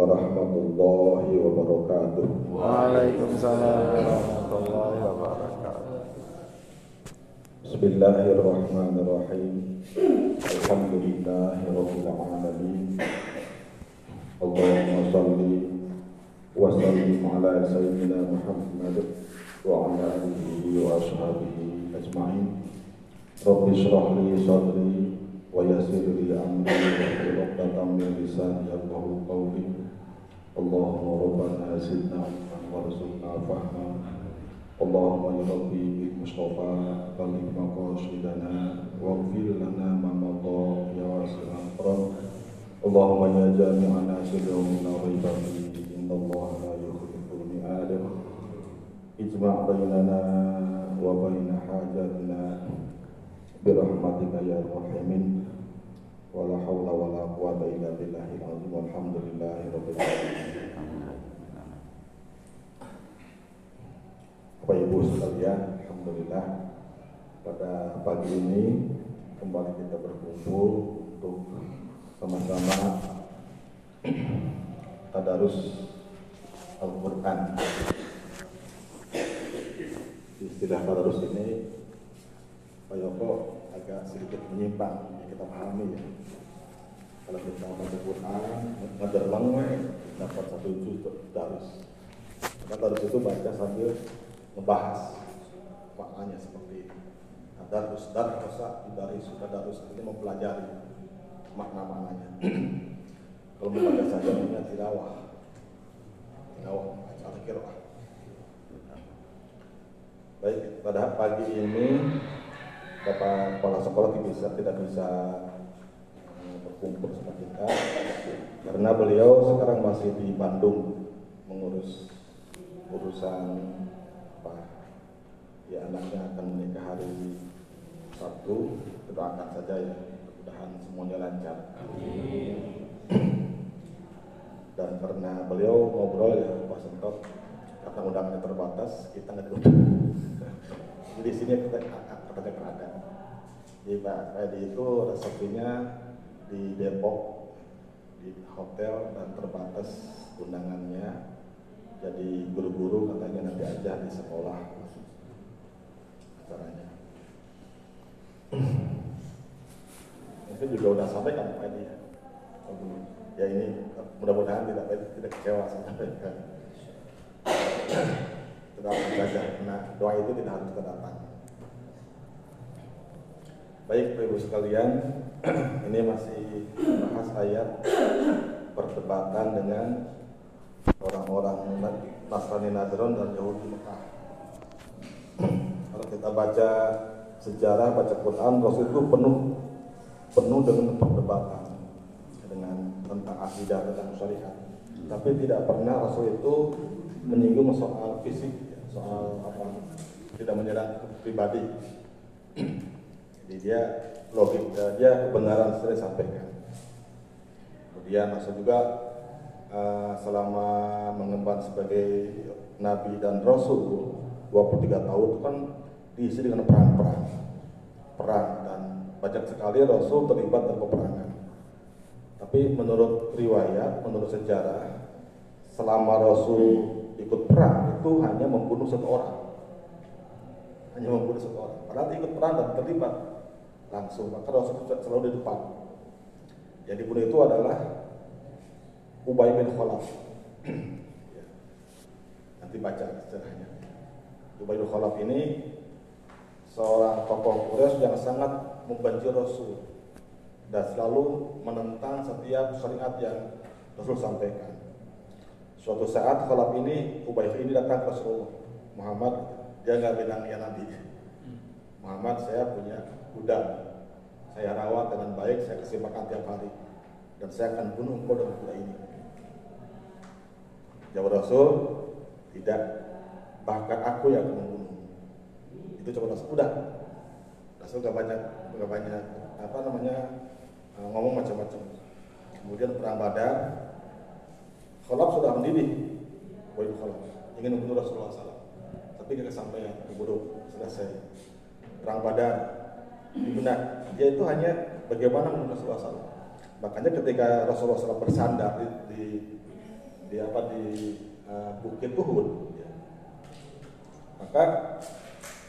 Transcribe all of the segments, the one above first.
warahmatullahi wabarakatuh. Waalaikumsalam warahmatullahi wabarakatuh. Bismillahirrahmanirrahim. Alhamdulillahirabbil alamin. Allahumma shalli wa sallim ala sayyidina Muhammad wa ala alihi wa ashabihi ajma'in. Rabbi shrah li sadri wa yassir li amri wa hlul min lisani yafqahu qawli. Allahumma rabbana zidna ilman warzuqna fahma. اللهم يا ربي بالمصطفى بلغ مقاصدنا واغفر لنا ما مضى يا واسع الكرم اللهم يا جامعنا سلوم لا ريب فيه ان الله لا يخلف الميعاد اجمع بيننا وبين حاجاتنا برحمتك يا الراحمين ولا حول ولا قوة إلا بالله العظيم والحمد لله رب العالمين Bapak Ibu sekalian, Alhamdulillah pada pagi ini kembali kita berkumpul untuk sama-sama tadarus Al-Quran. Istilah tadarus ini Pak Yoko agak sedikit menyimpang yang kita pahami ya. Kalau kita baca Quran, ngederlang dapat satu juz tadarus. Karena tadarus itu baca sambil membahas maknanya seperti ini. Tadarus dan kosa dari sudah darus ini mempelajari makna maknanya. Kalau membaca saja namanya tilawah, tilawah atau kirah. Baik, pada pagi ini Bapak Kepala Sekolah tidak bisa, tidak bisa berkumpul sama kita. Karena beliau sekarang masih di Bandung mengurus urusan apa? Ya anaknya akan menikah hari Sabtu. Doakan saja ya mudah-mudahan semuanya lancar. Dan karena beliau ngobrol ya Pak Sentot karena undangannya terbatas kita nggak di sini kita katanya berada di Pak Edi itu resepsinya di Depok di hotel dan terbatas undangannya. Jadi guru-guru katanya nanti aja di sekolah acaranya. Mungkin juga udah sampai kan Pak Edi ya? Ya ini mudah-mudahan tidak tidak kecewa sampaikan tetap saja nah doa itu tidak harus terdatang baik Bapak Ibu sekalian ini masih bahas ayat perdebatan dengan orang-orang Nasrani Najran dan Yahudi Mekah. Kalau kita baca sejarah, baca Quran, Rasul itu penuh penuh dengan perdebatan dengan tentang akidah tentang syariat. Tapi tidak pernah Rasul itu menyinggung soal fisik, soal apa tidak menyerang pribadi. Jadi dia logik, dia kebenaran sering sampaikan. Kemudian Rasul juga Uh, selama mengemban sebagai nabi dan rasul 23 tahun itu kan diisi dengan perang-perang. Perang dan banyak sekali rasul terlibat dalam peperangan. Tapi menurut riwayat menurut sejarah selama rasul ikut perang itu hanya membunuh satu orang. Hanya membunuh satu orang. Padahal ikut perang dan terlibat langsung maka rasul selalu di depan yang dibunuh itu adalah Ubay bin Khalaf. ya. Nanti baca sejarahnya. Ubay bin Khalaf ini seorang tokoh Quraisy yang sangat membenci Rasul dan selalu menentang setiap syariat yang Rasul sampaikan. Suatu saat Khalaf ini Ubay ini datang ke Rasulullah Muhammad dia nggak bilang ya Nabi Muhammad saya punya kuda saya rawat dengan baik saya kasih makan tiap hari dan saya akan bunuh engkau dengan kuda ini Jawab Rasul, tidak. Bahkan aku yang akan membunuh. Itu coba Rasul. Udah. Rasul gak banyak, gak banyak apa namanya uh, ngomong macam-macam. Kemudian perang Badar, Khalaf sudah mendidih. Wahyu Khalaf ingin membunuh Rasulullah SAW. Tapi gak kesampaian, keburu selesai. Perang Badar, di benak. Dia itu hanya bagaimana membunuh Rasulullah SAW. Makanya ketika Rasulullah SAW bersandar di, di di apa di uh, Bukit Uhud. Ya. Maka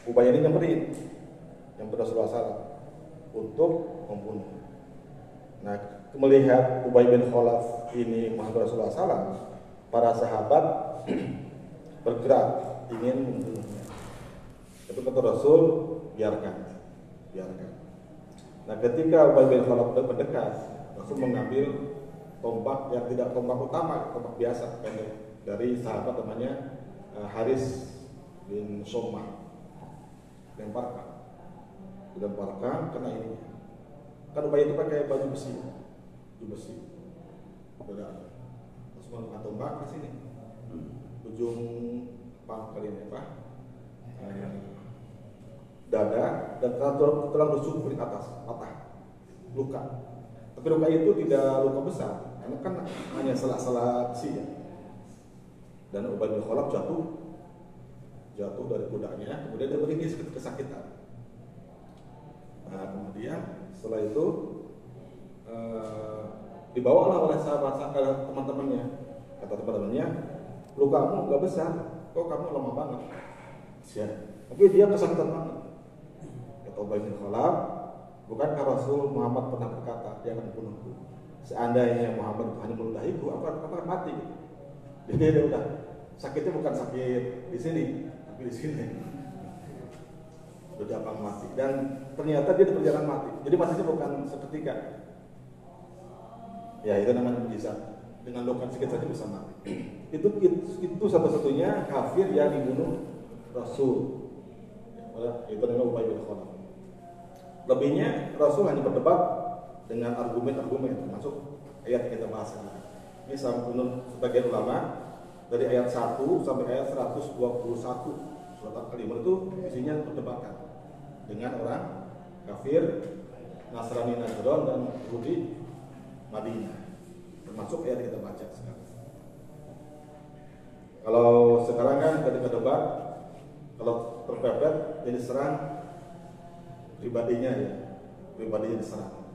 Ubay ini nyamperin yang Rasulullah SAW untuk membunuh. Nah, melihat Ubay bin Khalaf ini Muhammad Rasulullah SAW, para sahabat bergerak ingin membunuhnya. Itu kata Rasul, biarkan, biarkan. Nah, ketika Ubay bin Khalaf mendekat, Rasul mengambil tombak yang tidak tombak utama, tombak biasa pendek dari sahabat namanya uh, Haris bin Somah. Lemparkan, dilemparkan kena ini. Kan Ubay itu pakai baju besi, baju besi. Beda. Terus mengangkat tombak ke sini, ujung apa kali ini apa? Uh, dada dan tulang tulang rusuk di atas patah luka. Tapi luka itu tidak luka besar. Karena kan hanya salah-salah besi ya. Dan Ubay bin jatuh. Jatuh dari kudanya kemudian dia meringis kesakitan. Nah kemudian setelah itu eh, dibawalah oleh sahabat sahabat teman-temannya. Kata teman-temannya lukamu gak besar. Kok kamu lemah banget? Ya tapi dia kesakitan banget Ubay bin Khalaf bukankah Rasul Muhammad pernah berkata dia akan membunuhku seandainya Muhammad hanya meludahiku aku akan, aku akan mati? Jadi dia udah sakitnya bukan sakit di sini tapi di sini. Sudah akan mati. Dan ternyata dia di perjalanan mati. Jadi matinya bukan seketika? Ya itu namanya mujizat. Dengan luka sedikit saja bisa mati. Itu itu satu-satunya kafir yang dibunuh Rasul. Itu namanya Ubay bin Khalaf lebihnya Rasul hanya berdebat dengan argumen-argumen termasuk ayat yang kita bahas ini. Ini menurut sebagian ulama dari ayat 1 sampai ayat 121 surat Al-Kalimah itu isinya perdebatan dengan orang kafir Nasrani Najran dan Yahudi Madinah. Termasuk ayat yang kita baca sekarang. Kalau sekarang kan ketika debat kalau terpepet jadi serang pribadinya ya. Pribadinya diserang.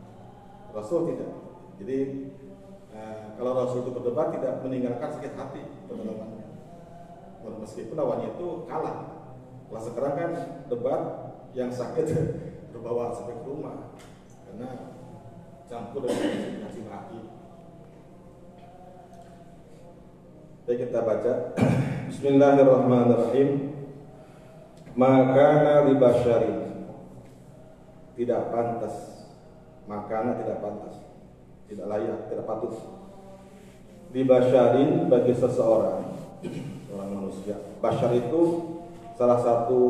Rasul tidak. Jadi eh, kalau Rasul itu berdebat tidak meninggalkan sakit hati teman-teman meskipun lawannya itu kalah. Kalau sekarang kan debat yang sakit terbawa sampai ke rumah. Karena campur dengan caci maki Baik kita baca. Bismillahirrahmanirrahim. Maka li basyarin tidak pantas. Makanan tidak pantas. Tidak layak tidak patut. Dibasyarin bagi seseorang. Orang manusia. Basyar itu salah satu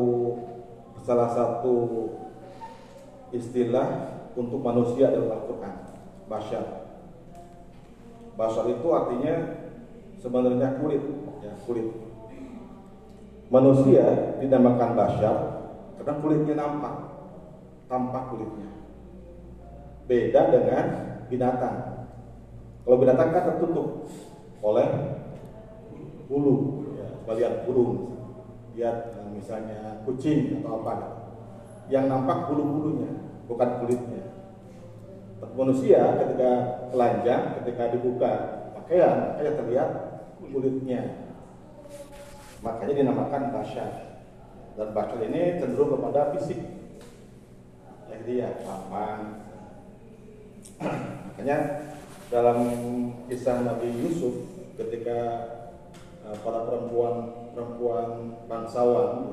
salah satu istilah untuk manusia dalam Al-Quran. Basyar. Basyar itu artinya sebenarnya kulit ya kulit. Manusia dinamakan basyar karena kulitnya nampak tampak kulitnya. Beda dengan binatang. Kalau binatang kan tertutup oleh bulu, ya, lihat burung, lihat misalnya kucing atau apa, yang nampak bulu-bulunya, bukan kulitnya. Manusia ketika telanjang, ketika dibuka pakaian, makanya terlihat kulitnya. Makanya dinamakan basyar. Dan basyar ini cenderung kepada fisik, jadi ya gampang makanya dalam kisah Nabi Yusuf ketika uh, para perempuan perempuan bangsawan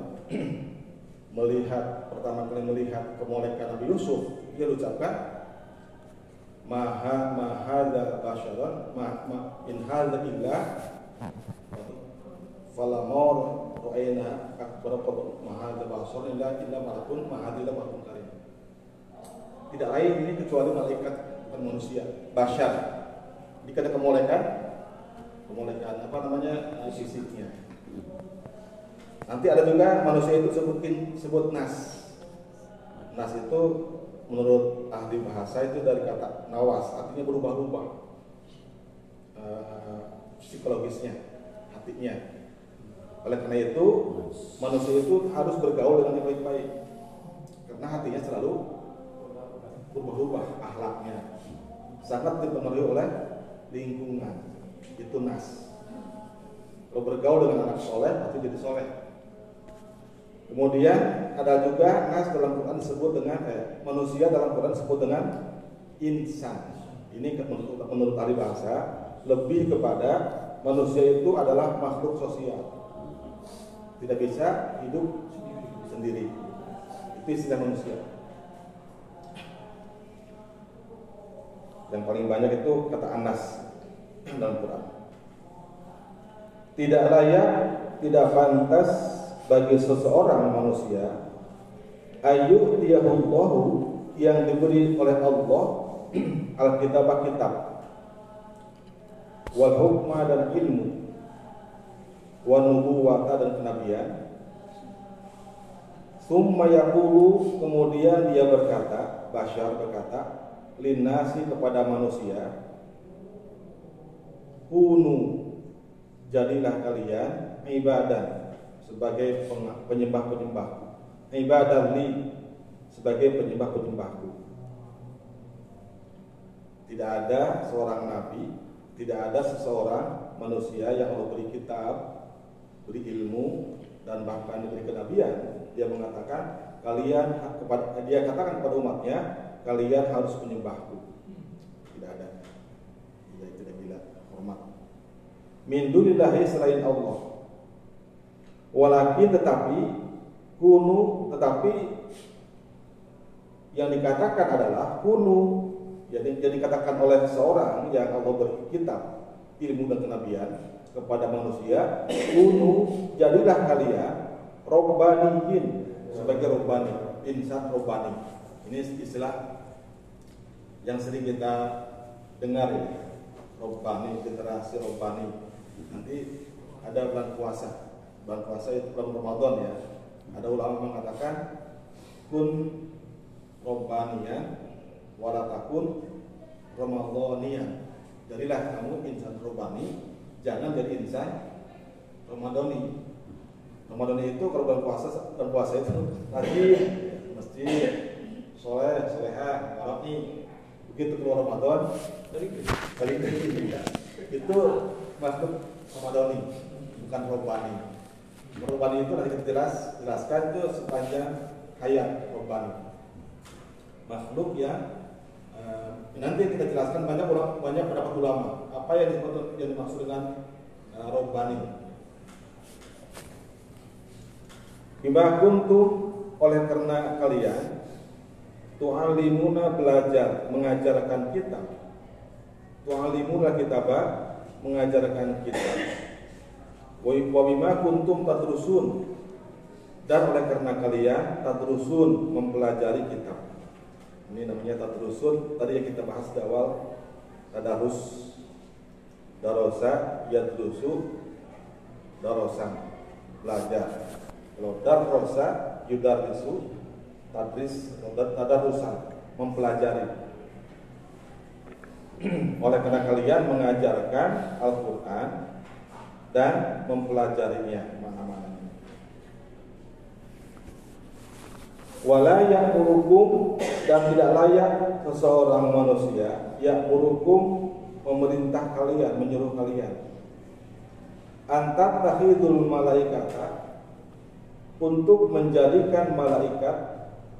melihat pertama kali melihat kemolekan Nabi Yusuf dia ucapkan maha maha basyaran ma, ma in hadza illa falamor ro'ena akbar maha basyaran illa illa maha illa malakun karim tidak lain ini kecuali malaikat bukan manusia basyar jika ada kemolekan kemolekan apa namanya sisiknya nanti ada juga manusia itu sebutin sebut nas. Nas itu menurut ahli bahasa itu dari kata nawas artinya berubah-ubah. Uh, psikologisnya hatinya. Oleh karena itu manusia itu harus bergaul dengan yang baik-baik. Karena hatinya selalu berubah-ubah akhlaknya sangat dipengaruhi oleh lingkungan itu nas Kalau bergaul dengan anak soleh, pasti jadi soleh. Kemudian ada juga nas dalam Quran disebut dengan eh, manusia dalam Quran disebut dengan insan. Ini menurut, menurut ahli bahasa lebih kepada manusia itu adalah makhluk sosial. Tidak bisa hidup sendiri. Itu istilah manusia. Yang paling banyak itu kata anas dalam Quran. Tidak layak, tidak pantas bagi seseorang manusia ayu diyahullahu yang diberi oleh Allah alkitab kitab. Wal hukma dan ilmu. Wa nubuwata dan kenabian. Summa yaqulu kemudian dia berkata Bashar berkata linasi kepada manusia. Kunu jadilah kalian ibadah sebagai penyembah-penyembah ibadah li sebagai penyembah-penyembahku. Tidak ada seorang nabi tidak ada seseorang manusia yang Allah beri kitab beri ilmu dan bahkan diberi kenabian. Dia mengatakan kalian dia katakan kepada umatnya kalian harus menyembahku. Tidak ada. Tidak tidak gila hormat. Min dunillahi selain Allah. Walakin tetapi kunu tetapi yang dikatakan adalah kunu. Jadi yang dikatakan oleh seorang yang Allah beri kitab ilmu dan kenabian kepada manusia kunu jadilah kalian robbaniyin. Sebagai robbani insan robbani. Ini istilah yang sering kita dengar ini robbani generasi robbani. Nanti ada bulan puasa. Bulan puasa itu bulan Ramadan ya. Ada ulama mengatakan kun robbaniyan walatakun ramadhaniyan jadilah kamu insan robbani jangan jadi insan ramadhani. Ramadhani itu kalau bulan puasa bulan puasa itu rajin masjid soleh soleha waraki begitu keluar Ramadan kali ini itu masuk ramadhani bukan robbani Robbani itu nanti kita jelas, jelaskan itu sepanjang hayat Robbani makhluk yang uh, nanti kita jelaskan banyak banyak pendapat ulama. Apa yang disebut yang dimaksud dengan uh, Robbani Bima kuntu oleh karena kalian tu'alimuna belajar mengajarkan kita. Tu'alimuna kitabah mengajarkan kita. Wa bima kuntum tadrusun. Dan oleh karena kalian tadrusun mempelajari kitab. Ini namanya tadrusun. Tadi yang kita bahas di awal tadarus darosa yadrusu. Darosan belajar. Kalau darosa yudarisu tadris tadarusan mempelajari oleh karena kalian mengajarkan Al-Quran dan mempelajarinya mana-mana. Wala yang hukum dan tidak layak seseorang manusia yang hukum memerintah kalian, menyuruh kalian. Antar tahidul malaikata untuk menjadikan malaikat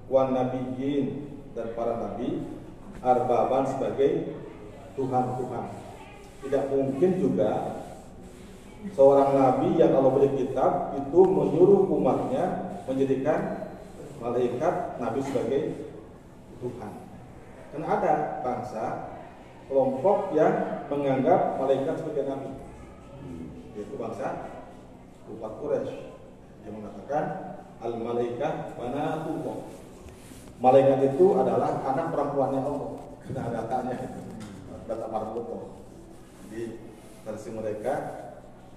wan nabiyyin dan para nabi arbaban sebagai Tuhan-Tuhan. Tidak mungkin juga seorang nabi yang Allah beri kitab itu menyuruh umatnya menjadikan malaikat nabi sebagai Tuhan. Karena ada bangsa kelompok yang menganggap malaikat sebagai nabi. Yaitu bangsa Kufar Quraisy yang mengatakan al malaikat mana tuh Malaikat itu adalah anak perempuannya Allah. Ada datanya, data marbutoh. Jadi versi mereka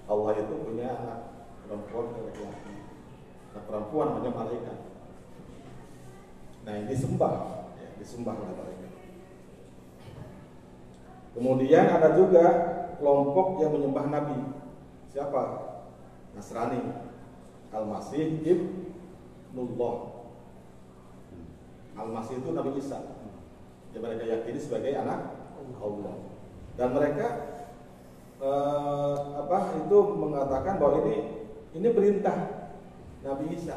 Allah itu punya anak perempuan dan laki-laki. Anak perempuan namanya malaikat. Nah ini disembah, ya, disembah oleh malaikat. Kemudian ada juga kelompok yang menyembah Nabi. Siapa? Nasrani. Al-Masih Ibnullah. Al-Masih itu Nabi Isa. Yang mereka yakini sebagai anak Allah. Dan mereka eh, apa itu mengatakan bahwa ini ini perintah Nabi Isa.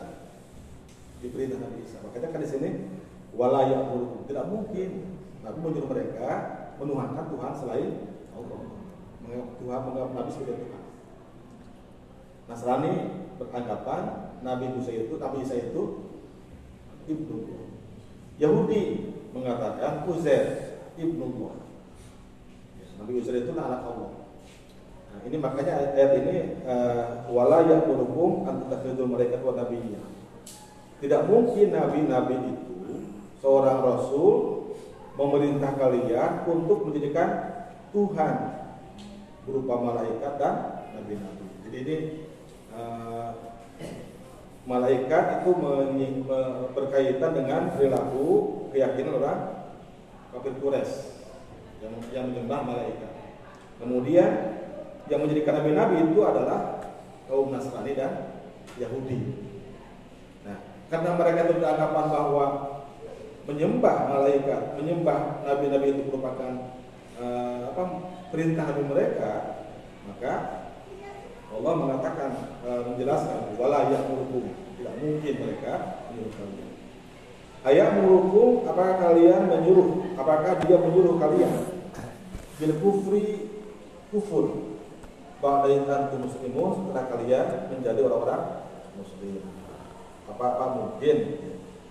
Diperintah Nabi Isa. Makanya kan di sini walaya tidak mungkin Nabi menyuruh mereka menuhankan Tuhan selain Allah. Tuhan menganggap Nabi sebagai Tuhan. Nasrani beranggapan Nabi Musa itu Nabi Isa itu ibnu. Yahudi mengatakan Uzair ibnu Allah. Nabi Uzair itu anak Allah. Nah, ini makanya ayat, ini uh, wala ya'murukum an tattakhidul malaikat wa nabiyya. Tidak mungkin nabi-nabi itu seorang rasul memerintah kalian untuk menjadikan Tuhan berupa malaikat dan nabi-nabi. Jadi ini uh, malaikat itu berkaitan dengan perilaku keyakinan orang kafir Quraisy yang, yang menyembah malaikat. Kemudian yang menjadikan nabi-nabi itu adalah kaum Nasrani dan Yahudi. Nah, karena mereka itu beranggapan bahwa menyembah malaikat, menyembah nabi-nabi itu merupakan uh, apa perintah nabi mereka, maka Allah mengatakan uh, menjelaskan wala ya'murukum. Tidak mungkin mereka menyuruh kalian. Ayat menyuruhkum apakah kalian menyuruh? Apakah dia menyuruh kalian? Bil kufri kufur. Ba'da antum muslimun setelah kalian menjadi orang-orang muslim. Apa-apa mungkin?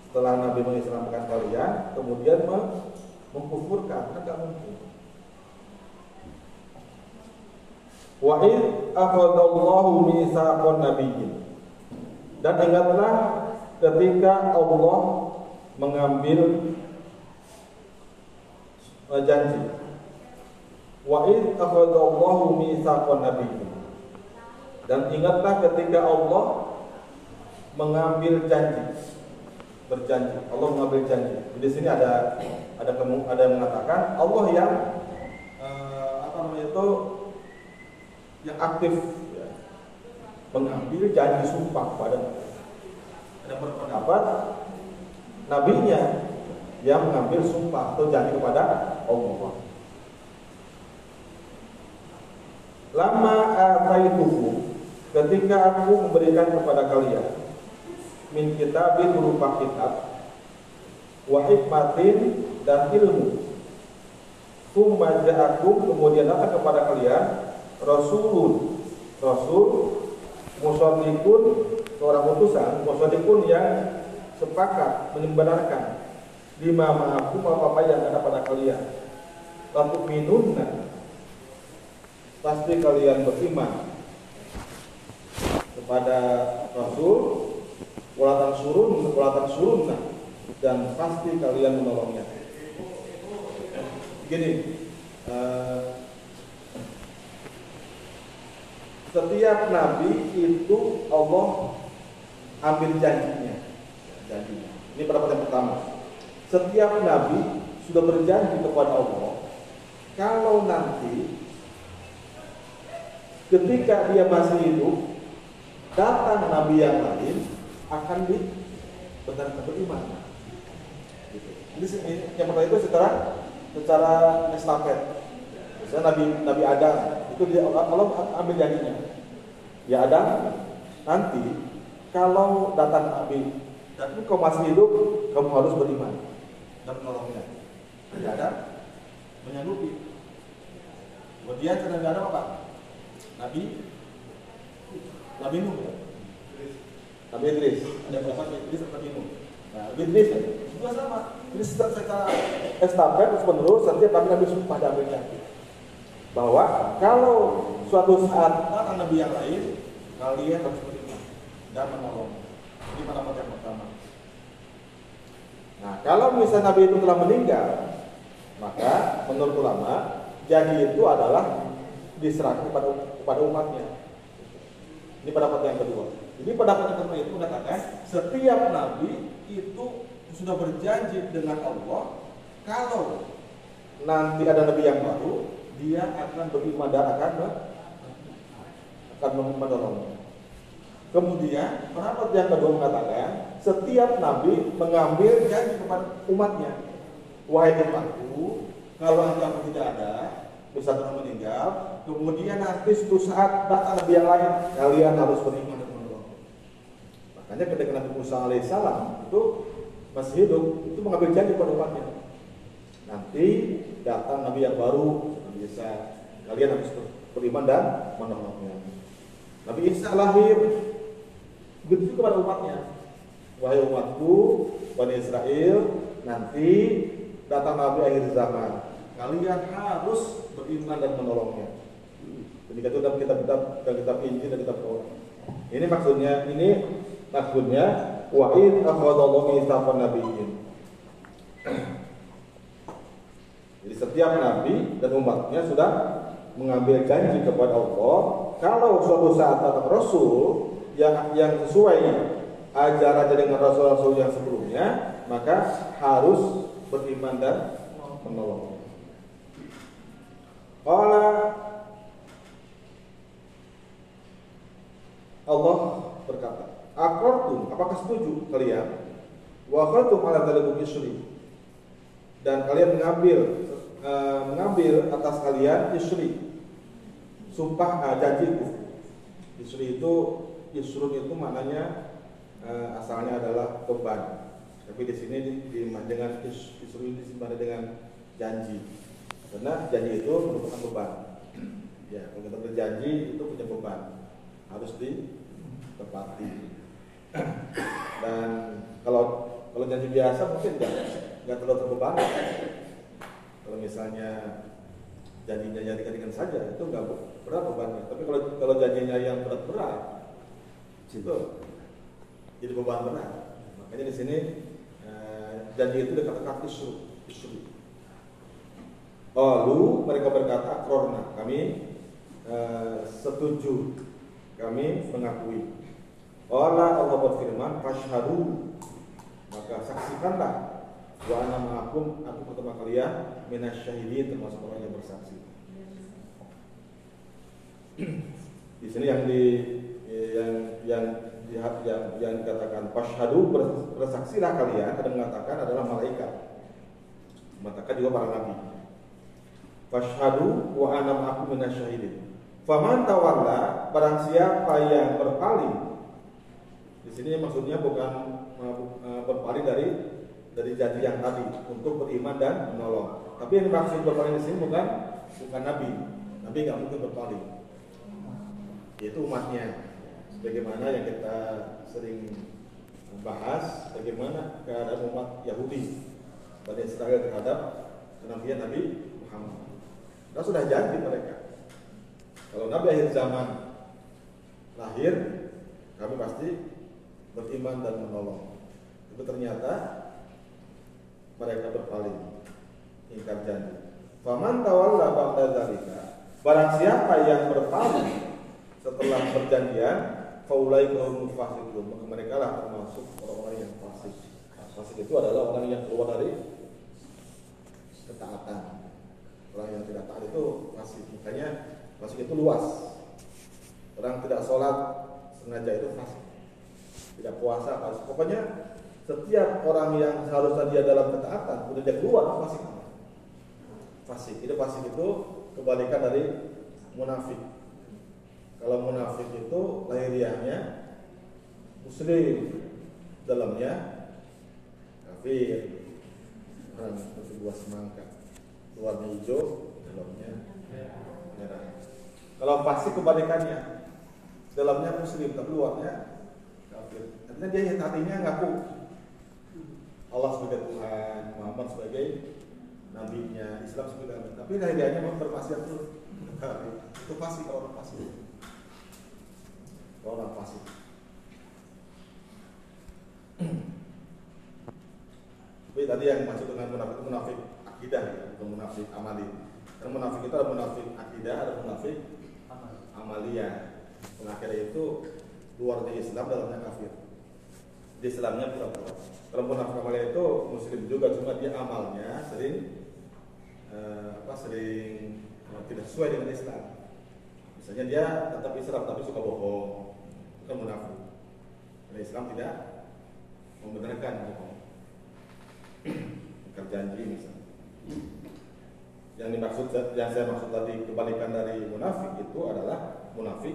Setelah Nabi mengislamkan kalian kemudian mengkufurkan? Kan mungkin Wa id akhadallahu mitsaqan nabiyyin. Dan ingatlah ketika Allah mengambil eh, janji. Wa id akhadallahu mitsaqan nabiyyin. Dan ingatlah ketika Allah mengambil janji berjanji Allah mengambil janji di sini ada ada ada yang mengatakan Allah yang uh, apa namanya itu yang aktif ya, mengambil janji sumpah pada ada berpendapat nabinya yang mengambil sumpah atau janji kepada Allah. Lama ataituhu ketika aku memberikan kepada kalian min kitabin berupa kitab wa hikmatin dan ilmu. Tumma ja'akum kemudian datang kepada kalian rasulun. Rasul musaddiqun seorang utusan musaddiqun yang sepakat membenarkan lima ma'akum apa-apa yang ada pada kalian. Lalu minunna. Pasti kalian beriman kepada Rasul walatan surun walatan surunna. Dan pasti kalian menolongnya. Gini uh, setiap nabi itu Allah ambil janjinya. Janjinya. Ini pendapat yang pertama. Setiap nabi sudah berjanji kepada Allah kalau nanti ketika dia masih hidup datang nabi yang lain akan dibenarkan beriman. Gitu. Jadi yang pertama itu secara secara estafet. Misalnya Nabi Nabi Adam itu dia Allah ambil janjinya. Ya Adam, nanti kalau datang Nabi dan kau masih hidup, kamu harus beriman dan menolongnya. Ya Adam menyanggupi. Kemudian Nabi Adam apa? Nabi Nabi Nuh. Nabi Idris. Ada berapa Idris Nabi Nuh. Nah, Nabi Idris juga sama. Jadi secara estafet terus menerus setiap Nabi Nabi sumpah dan janji bahwa kalau suatu saat datang nabi yang lain, kalian harus beriman dan menolong. Ini pendapat yang pertama. Nah, kalau misalnya nabi itu telah meninggal, maka menurut ulama jadi itu adalah diserahkan kepada kepada umatnya. Ini pendapat yang kedua. Ini pendapat yang kedua itu mengatakan setiap nabi itu sudah berjanji dengan Allah kalau nanti ada nabi yang baru dia akan beriman dan akan akan menolongnya. Kemudian pendapat yang kedua mengatakan setiap nabi mengambil janji kepada umatnya. Wahai umatku, kalau engkau tidak ada, bisa telah meninggal, kemudian nanti suatu saat datang Nabi yang lain, kalian harus beriman dan menolong. Makanya ketika Nabi Musa alaihissalam itu masih hidup, itu mengambil janji pada umatnya. Nanti datang Nabi yang baru, Nabi Isa, kalian harus beriman dan menolongnya. Nabi Isa lahir, begitu kepada umatnya. Wahai umatku, Bani Israel, nanti datang Nabi akhir zaman. Kalian harus beriman dan menolongnya. Jadi itu dalam kitab-kitab dan kitab Injil dan kitab Taurat. Ini maksudnya, ini maksudnya wa'id akhwadallahu mitsaqan nabiyyin. Jadi setiap nabi dan umatnya sudah mengambil janji kepada Allah kalau suatu saat datang Rasul yang yang sesuai ajarannya dengan Rasul-Rasul yang sebelumnya maka harus beriman dan menolong. Allah Allah berkata, Akortum, apakah setuju kalian? Wa khatum ala dzalikum. Dan kalian mengambil uh, mengambil atas kalian isri. Sumpah uh, janjiku. Isri itu isrun itu maknanya uh, asalnya adalah beban. Tapi di sini di, di, dengan isru ini dengan janji. Karena janji itu merupakan beban. Ya, kalau kita berjanji itu punya beban, harus ditepati. Dan kalau kalau janji biasa mungkin nggak nggak terlalu terbebani. Kalau misalnya janjinya yang ringan-ringan saja itu nggak berat bebannya. Tapi kalau kalau janjinya yang berat-berat itu jadi beban berat. Makanya di sini eh, janji itu dikatakan isru, isru. Lalu mereka berkata, Korna, kami uh, setuju, kami mengakui. Allah Allah berfirman, Fashhadu, maka saksikanlah wa ana ma'akum aku pertama kalian minasyahidin termasuk orang yang bersaksi. Di sini yang di yang yang yang yang, yang dikatakan fashhadu bersaksilah kalian ada mengatakan adalah malaikat. Mengatakan juga para nabi. Fashhadu wa ana ma'akum minasyahidin. Faman tawalla barang siapa yang berpaling. Di sini maksudnya bukan uh, berpaling dari dari janji yang tadi untuk beriman dan menolong. Tapi yang dimaksud berpaling di sini bukan bukan nabi. Nabi nggak mungkin berpaling. Yaitu umatnya. Bagaimana yang kita sering bahas bagaimana keadaan umat Yahudi pada Israel terhadap kenabian Nabi Muhammad. Nah sudah janji mereka. Kalau Nabi akhir zaman lahir, kami pasti beriman dan menolong. Tapi ternyata mereka berpaling, ingkar janji. Faman tawalla ba'da dzalika. Barang siapa yang berpaling setelah perjanjian, faulai kaum fasiqun. Maka mereka lah termasuk orang-orang yang fasik. Fasik itu adalah orang yang keluar dari ketaatan orang yang tidak taat itu fasik makanya fasik itu luas orang tidak sholat sengaja itu fasik tidak puasa harus pokoknya setiap orang yang seharusnya dia dalam ketaatan udah dia keluar fasik. Fasik. Itu fasik itu kebalikan dari munafik. Kalau munafik itu lahiriahnya muslim dalamnya kafir. Orang seperti buah semangka. Luarnya hijau, dalamnya merah. Kalau fasik kebalikannya, dalamnya muslim tapi luarnya kafir. Artinya dia hatinya ngaku Allah sebagai Tuhan, Muhammad sebagai nabinya, Islam sebagai nabi. Tapi lahiriahnya bermaksiat terus. Itu fasik kalau orang fasik. Kalau orang fasik. Tapi tadi yang maksud dengan munafik itu munafik akidah ya, bukan munafik amali. Karena munafik itu ada munafik akidah, ada munafik amalia. Pengakhirnya itu luar dari Islam, dalamnya kafir. Di Islamnya. Kalau munafik amalia itu muslim juga, cuma dia amalnya sering eh, apa sering eh, tidak sesuai dengan Islam. Misalnya dia tetap Islam tapi suka bohong, itu munafik. Karena Islam tidak membenarkan bohong. Ingkar janji misalnya. yang dimaksud yang saya maksud tadi kebalikan dari munafik itu adalah munafik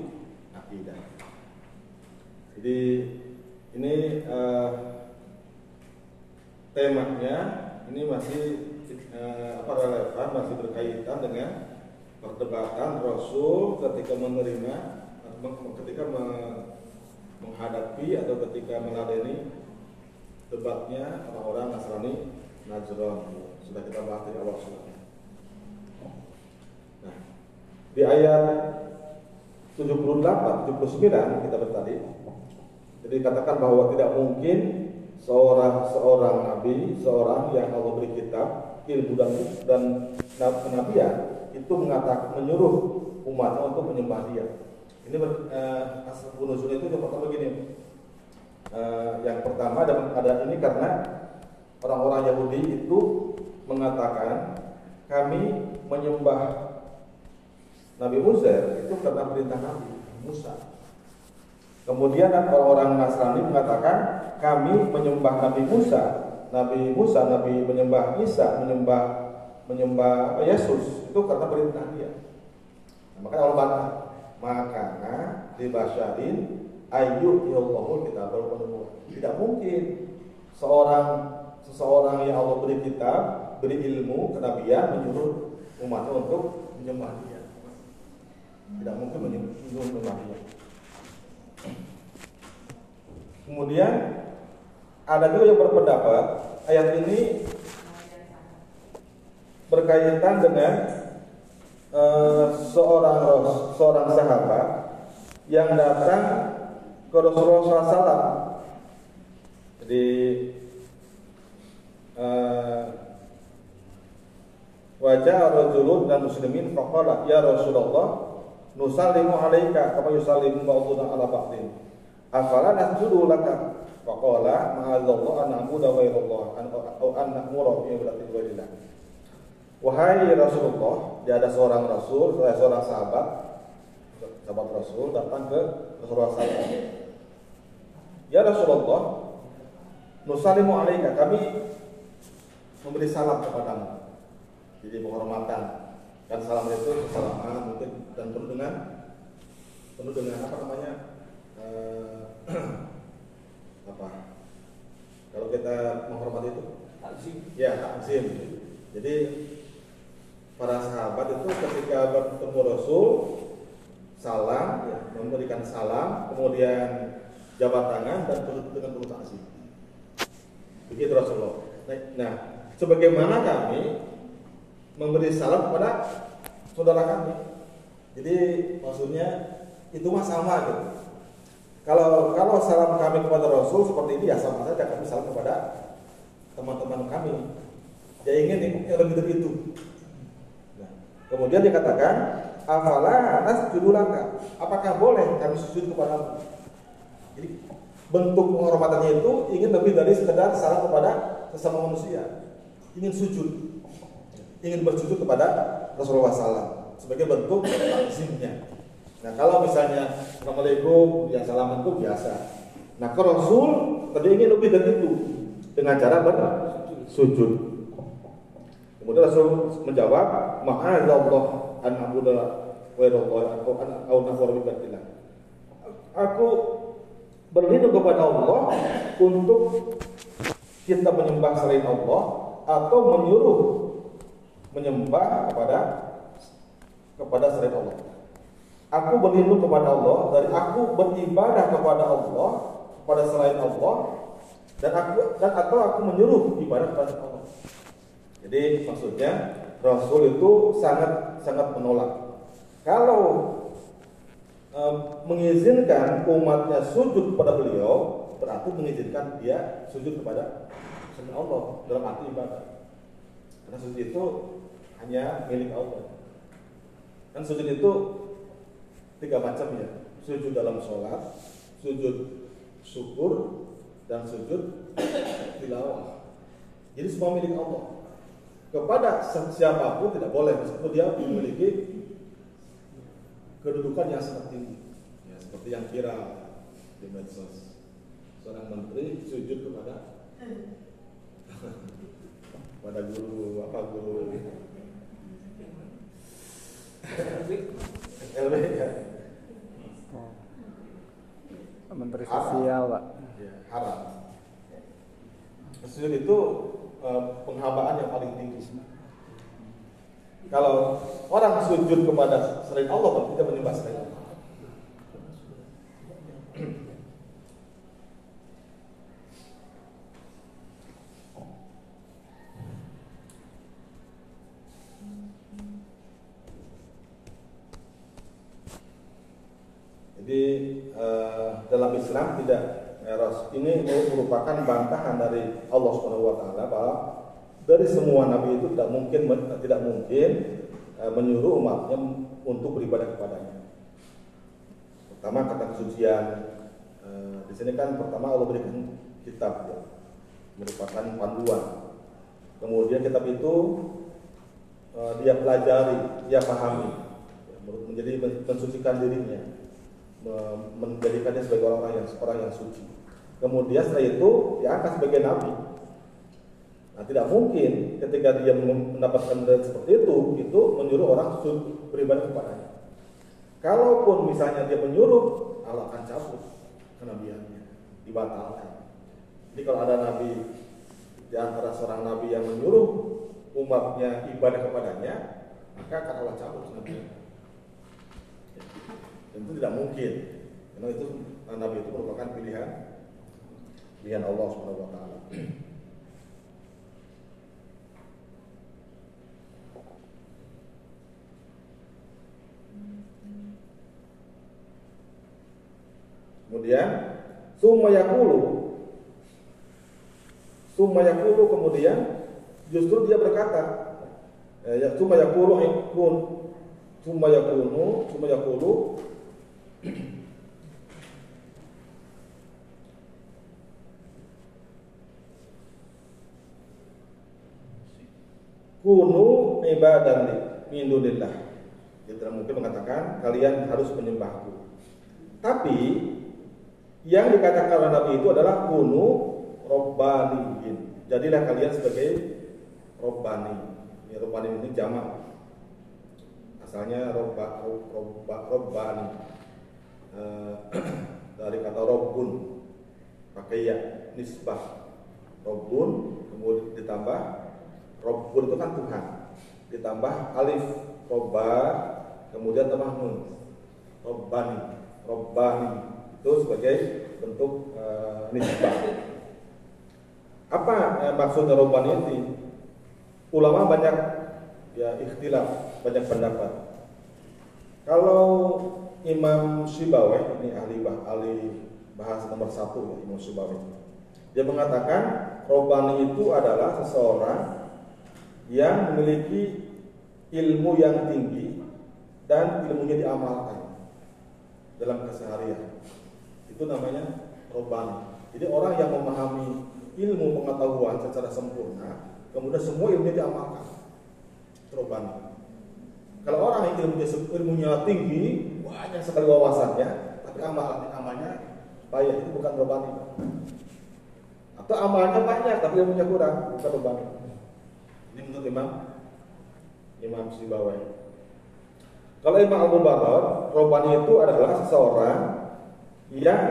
akidah. Jadi ini uh, temanya ini masih uh, apa relevan masih berkaitan dengan perdebatan Rasul ketika menerima ketika menghadapi atau ketika meladeni debatnya orang-orang Nasrani Najran sudah kita bahas di awal surat. Nah, di ayat 78, 79 kita bertadi. Jadi katakan bahwa tidak mungkin seorang seorang nabi, seorang yang Allah beri kitab, ilmu dan dan kenabian itu mengatakan menyuruh umatnya untuk menyembah dia. Ini uh, asal itu yang pertama begini. Uh, yang pertama ada, ada ini karena orang-orang Yahudi itu mengatakan kami menyembah Nabi Musa itu karena perintah Nabi Musa. Kemudian orang-orang Nasrani mengatakan kami menyembah Nabi Musa, Nabi Musa, Nabi menyembah Isa, menyembah menyembah Yesus itu karena perintah dia. Nah, maka Allah bantah, makanya dibasyarin ayu yallahu kita baru Tidak mungkin seorang seseorang yang Allah beri kitab, beri ilmu, kenabian menyuruh umatnya untuk menyembah dia. Tidak mungkin menyuruh dia. Kemudian ada juga yang berpendapat ayat ini berkaitan dengan uh, seorang seorang sahabat yang datang ke Rasulullah SAW. Jadi uh, wajah rajulun dan muslimin faqala ya Rasulullah nusallimu alaika kama yusallimu ba'duna ala ba'din. Afala nasjudu laka? Faqala ma'adzallah an na'budu ghairallah an au an na'muru bi ibadatin ghairillah wahai Rasulullah dia ada seorang rasul seorang sahabat sahabat rasul datang ke Rasulullah SAW ya Rasulullah nusalimu alaika kami memberi salam kepadamu. Jadi penghormatan dan salam itu salaman mungkin dan penuh dengan penuh dengan apa namanya uh, apa? Kalau kita menghormati itu? Takzim. Ya takzim. Jadi para sahabat itu ketika bertemu Rasul salam ya, memberikan salam kemudian jabat tangan dan penuh dengan penuh takzim. Begitu Rasulullah. Nah, nah sebagaimana kami memberi salam kepada saudara kami jadi maksudnya itu mah sama gitu kalau kalau salam kami kepada Rasul seperti ini ya sama saja kami salam kepada teman-teman kami. Dia ingin yang lebih dari itu. Nah, kemudian dikatakan, afala nasjudulaka. Apakah boleh kami sujud kepada Jadi bentuk penghormatannya itu ingin lebih dari sekedar salam kepada sesama manusia. Ingin sujud. Ingin bersujud kepada Rasulullah SAW sebagai bentuk takzimnya. Nah kalau misalnya Assalamualaikum yang salaman itu biasa. Nah ke Rasul tadi ingin lebih dari itu dengan cara bersujud. Kemudian Rasul menjawab, Ma'azallah an abuda wairullah atau an Aku berlindung kepada Allah untuk kita menyembah selain Allah atau menyuruh menyembah kepada kepada selain Allah. Aku berlindung kepada Allah dari aku beribadah kepada Allah kepada selain Allah dan aku dan atau aku menyuruh ibadah kepada Allah. Jadi maksudnya Rasul itu sangat sangat menolak. Kalau e, mengizinkan umatnya sujud kepada beliau berarti mengizinkan dia sujud kepada Allah dalam arti ibadah. Karena sujud itu hanya milik Allah. Dan sujud itu tiga macam ya. Sujud dalam sholat sujud syukur dan sujud tilawah. Jadi semua milik Allah. Kepada siapa pun tidak boleh meskipun dia memiliki kedudukan yang sangat tinggi. Ya, seperti yang viral di medsos. Seorang menteri sujud kepada pada guru apa guru LB ya. Oh. Menteri Sosial, Pak. Ya, haram. Sujud itu eh, penghambaan yang paling tinggi. Kalau orang sujud kepada selain Allah, tidak menyembah selain Allah. Jadi eh, dalam Islam tidak eros. Ini merupakan bantahan dari Allah Subhanahu wa taala bahwa dari semua nabi itu tidak mungkin tidak mungkin eh, menyuruh umatnya untuk beribadah kepadanya. Pertama kata kesucian eh, di sini kan pertama Allah berikan kitab ya, merupakan panduan. Kemudian kitab itu eh, dia pelajari, dia pahami, ya, menjadi mensucikan dirinya menjadikannya sebagai orang yang orang yang suci. Kemudian setelah itu diangkat sebagai nabi. Nah, tidak mungkin ketika dia mendapatkan seperti itu, itu menyuruh orang beribadah kepadanya. Kalaupun misalnya dia menyuruh, Allah akan cabut kenabiannya, dibatalkan. Jadi kalau ada nabi di antara seorang nabi yang menyuruh umatnya ibadah kepadanya, maka akan Allah cabut kenabiannya. Tentu tidak mungkin. Karena itu Nabi itu merupakan pilihan pilihan Allah Subhanahu wa taala. Kemudian summa yakulu summa yakulu kemudian justru dia berkata ya summa yakulu ikun summa yakunu summa yakulu Kunu ibadan min dunillah. Dia tidak mungkin mengatakan kalian harus menyembahku. Tapi yang dikatakan oleh Nabi itu adalah kunu robbaniin. Jadilah kalian sebagai robbani. Ya, robbani ini jamak. Asalnya robba, robba, robbani. Eh, dari kata robbun pakai ya nisbah robbun kemudian ditambah robbun itu kan Tuhan. Ditambah alif robba kemudian tambah nun. Robbani robbani. Itu sebagai bentuk uh, nisbah. Apa eh, maksudnya robbani ini ulama banyak ya ikhtilaf banyak pendapat. Kalau Imam Syibaweh ini ahli bah, ahli bahasa nomor satu ya, Imam Syibaweh. Dia mengatakan Robani itu adalah seseorang yang memiliki ilmu yang tinggi dan ilmunya diamalkan dalam keseharian. Itu namanya Robani. Jadi orang yang memahami ilmu pengetahuan secara sempurna, kemudian semua ilmunya diamalkan. Robani. Kalau orang yang ilmunya, ilmunya tinggi, banyak sekali wawasannya, tapi amal amalnya payah itu bukan robani. Atau amalnya banyak tapi ilmunya kurang, bukan robani. Ini menurut Imam Imam Sibawai. Kalau Imam Abu Bakar, robani itu adalah seseorang yang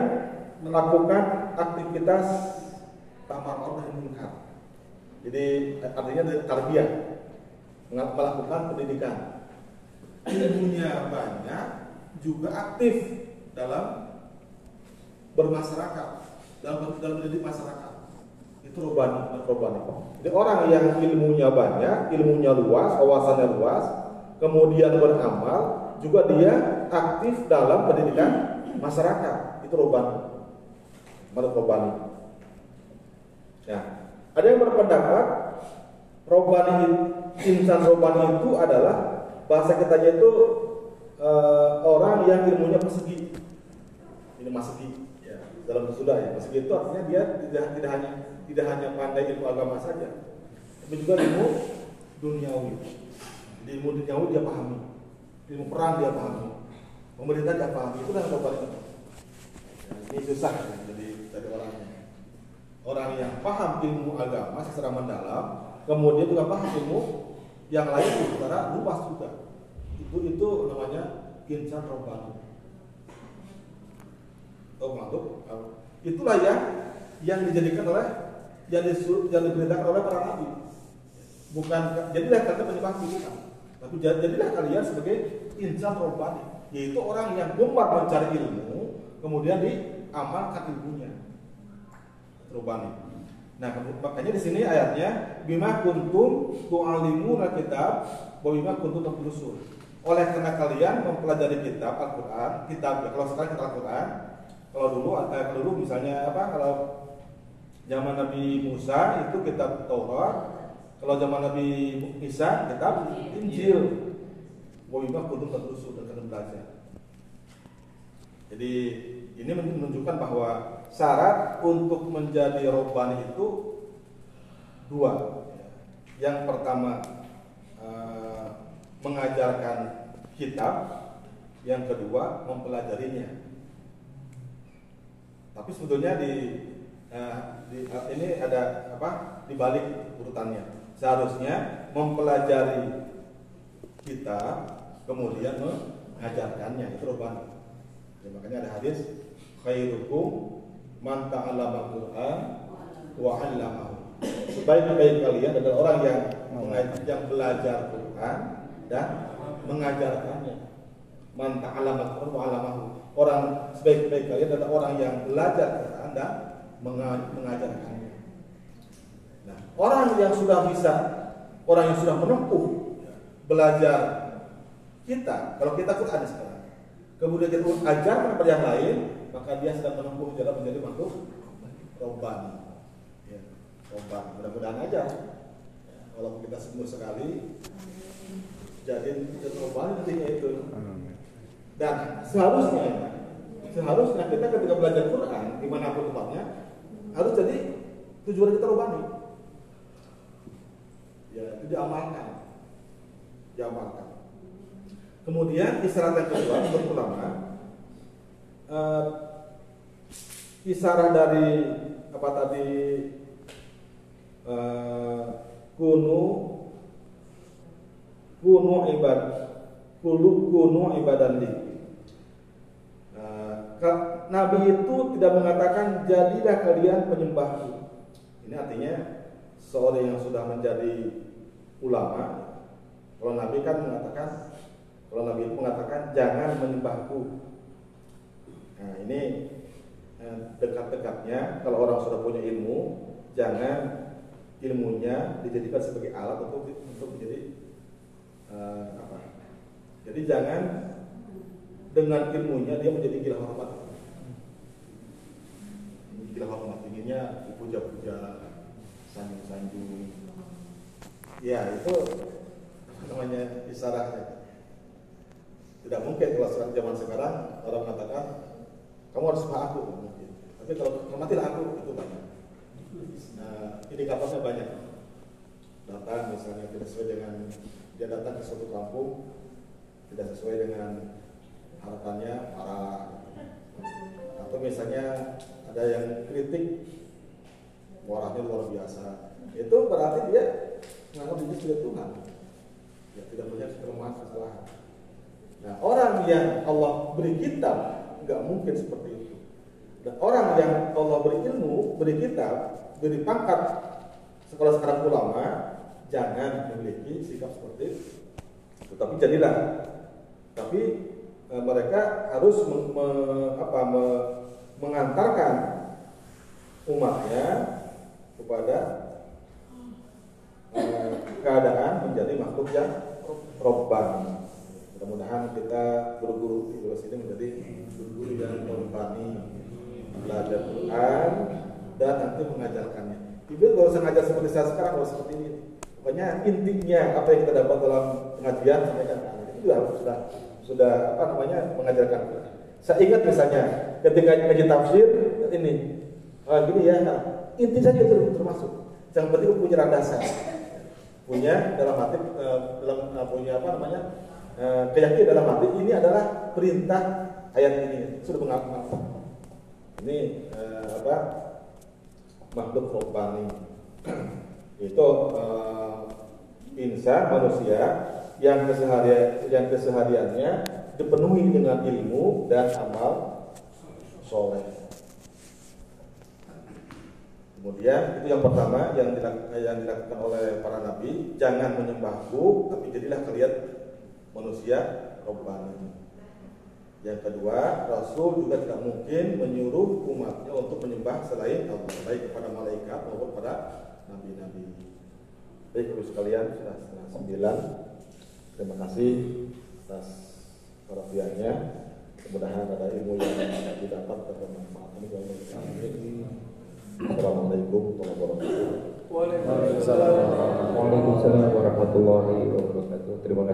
melakukan aktivitas tamar dan munkar. Jadi artinya tarbiyah, melakukan pendidikan ilmunya banyak juga aktif dalam bermasyarakat dalam dalam mendidik masyarakat itu robani robani jadi orang yang ilmunya banyak ilmunya luas wawasannya luas kemudian beramal juga dia aktif dalam pendidikan masyarakat. Itu robani menurut robani ya. Ada yang berpendapat robani insan robani itu adalah bahasa kitanya itu uh, orang yang ilmunya persegi. Ini persegi ya dalam sudah ya persegi itu artinya dia tidak tidak hanya tidak hanya pandai ilmu agama saja tapi juga ilmu duniawi. Di ilmu duniawi dia pahami ilmu perang dia pahami pemerintah dia pahami. Itu kan paling ya, ini susah ya, jadi dari orangnya. Orang yang paham ilmu agama secara mendalam kemudian juga paham ilmu yang lain secara luas juga. Itu itu namanya insan robbani oh itulah yang yang dijadikan oleh yang disuruh yang diberitakan oleh para nabi. Bukan jadilah kalian penyembah kita tapi jadilah kalian sebagai insan robbani yaitu orang yang gemar mencari ilmu kemudian diamalkan ilmunya. Robbani nah makanya di sini ayatnya bima kuntum tu'alimun kitab wa bima kuntum tadrusun oleh karena kalian mempelajari kitab Al-Qur'an kitab ya kalau sekarang kita Al-Qur'an kalau dulu eh, kalau dulu misalnya apa kalau zaman Nabi Musa itu kitab Taurat. Kalau zaman Nabi Isa kitab Injil. Wabimah kuntum tertusu dan kalian belajar. Jadi ini menunjukkan bahwa syarat untuk menjadi robbani itu dua. Yang pertama eh, mengajarkan kitab. Yang kedua mempelajarinya. Tapi sebetulnya di, uh, di uh, ini ada apa? Di balik urutannya. Seharusnya mempelajari kita kemudian mengajarkannya itu. Ya, makanya ada hadis khairukum man ta'allama Quran wa 'allamahu. Sebaik-baik kalian adalah orang yang yang belajar Quran dan mengajarkannya. Man ta'allama Quran wa 'allamahu orang sebaik-baik kalian adalah orang yang belajar Quran dan mengajarkannya. Nah, orang yang sudah bisa, orang yang sudah menempuh belajar kita, kalau kita Quran sekarang, kemudian kita ajarkan kepada yang lain, maka dia sedang menempuh jalan menjadi makhluk robbani. Ya. Mudah-mudahan aja. Ya, kita sembuh sekali, jadi robbani nantinya itu. Dan seharusnya seharusnya kita ketika belajar Quran di mana pun tempatnya harus jadi tujuan kita rubani. Ya itu diamalkan, diamalkan. Kemudian isyarat yang kedua untuk ulama uh, dari apa tadi uh, kunu kunu ibad kulu kunu ibadan li Nabi itu tidak mengatakan jadilah kalian penyembahku. Ini artinya seorang yang sudah menjadi ulama, kalau Nabi kan mengatakan, kalau Nabi itu mengatakan jangan menyembahku. Nah ini eh, dekat-dekatnya kalau orang sudah punya ilmu, jangan ilmunya dijadikan sebagai alat untuk untuk menjadi uh, apa? Jadi jangan dengan ilmunya dia menjadi gila hormat gila hormat inginnya dipuja-puja sanjung-sanjung. Ya itu namanya isyarat tidak mungkin kalau zaman sekarang orang mengatakan kamu harus sembah aku. Mungkin. Tapi kalau hormatilah aku itu banyak. Nah indikatornya banyak. Datang misalnya tidak sesuai dengan dia datang ke suatu kampung tidak sesuai dengan harapannya marah. Atau misalnya ada yang kritik marahnya luar biasa. Itu berarti dia menganggap diri sebagai Tuhan. Ya tidak punya kelemahan kesalahan. Nah orang yang Allah beri kitab nggak mungkin seperti itu. Dan orang yang Allah beri ilmu beri kitab beri pangkat sekolah sekarang ulama jangan memiliki sikap seperti itu. Tetapi jadilah. Tapi Eh, mereka harus me, me, apa, me, mengantarkan umatnya kepada eh, keadaan menjadi makhluk yang robban. Mudah-mudahan kita guru-guru di luar sini menjadi guru-guru yang robbani, belajar Quran dan nanti mengajarkannya. Ibu kalau usah ngajar seperti saya sekarang, kalau seperti ini. Pokoknya intinya apa yang kita dapat dalam pengajian, sampaikan itu harus sudah sudah apa namanya mengajarkan Saya ingat misalnya ketika ngaji tafsir ini ah, gini ya nah, inti saja itu termasuk. Yang penting punya landasan, punya dalam hati eh, dalam eh, punya apa namanya eh, keyakinan dalam hati ini adalah perintah ayat ini sudah mengaku ini apa makhluk robbani itu insan manusia yang keseharian yang kesehariannya dipenuhi dengan ilmu dan amal soleh. Kemudian itu yang pertama yang dilakukan, oleh para nabi, jangan menyembahku, tapi jadilah kalian manusia robbani. Yang kedua, Rasul juga tidak mungkin menyuruh umatnya untuk menyembah selain Allah, baik kepada malaikat maupun pada nabi-nabi. Baik, Bapak sekalian, sudah setengah sembilan. Terima kasih atas perhatiannya. Mudah-mudahan ada ilmu yang didapat dan bermanfaat. Assalamualaikum warahmatullahi wabarakatuh. Waalaikumsalam warahmatullahi wabarakatuh. Terima kasih.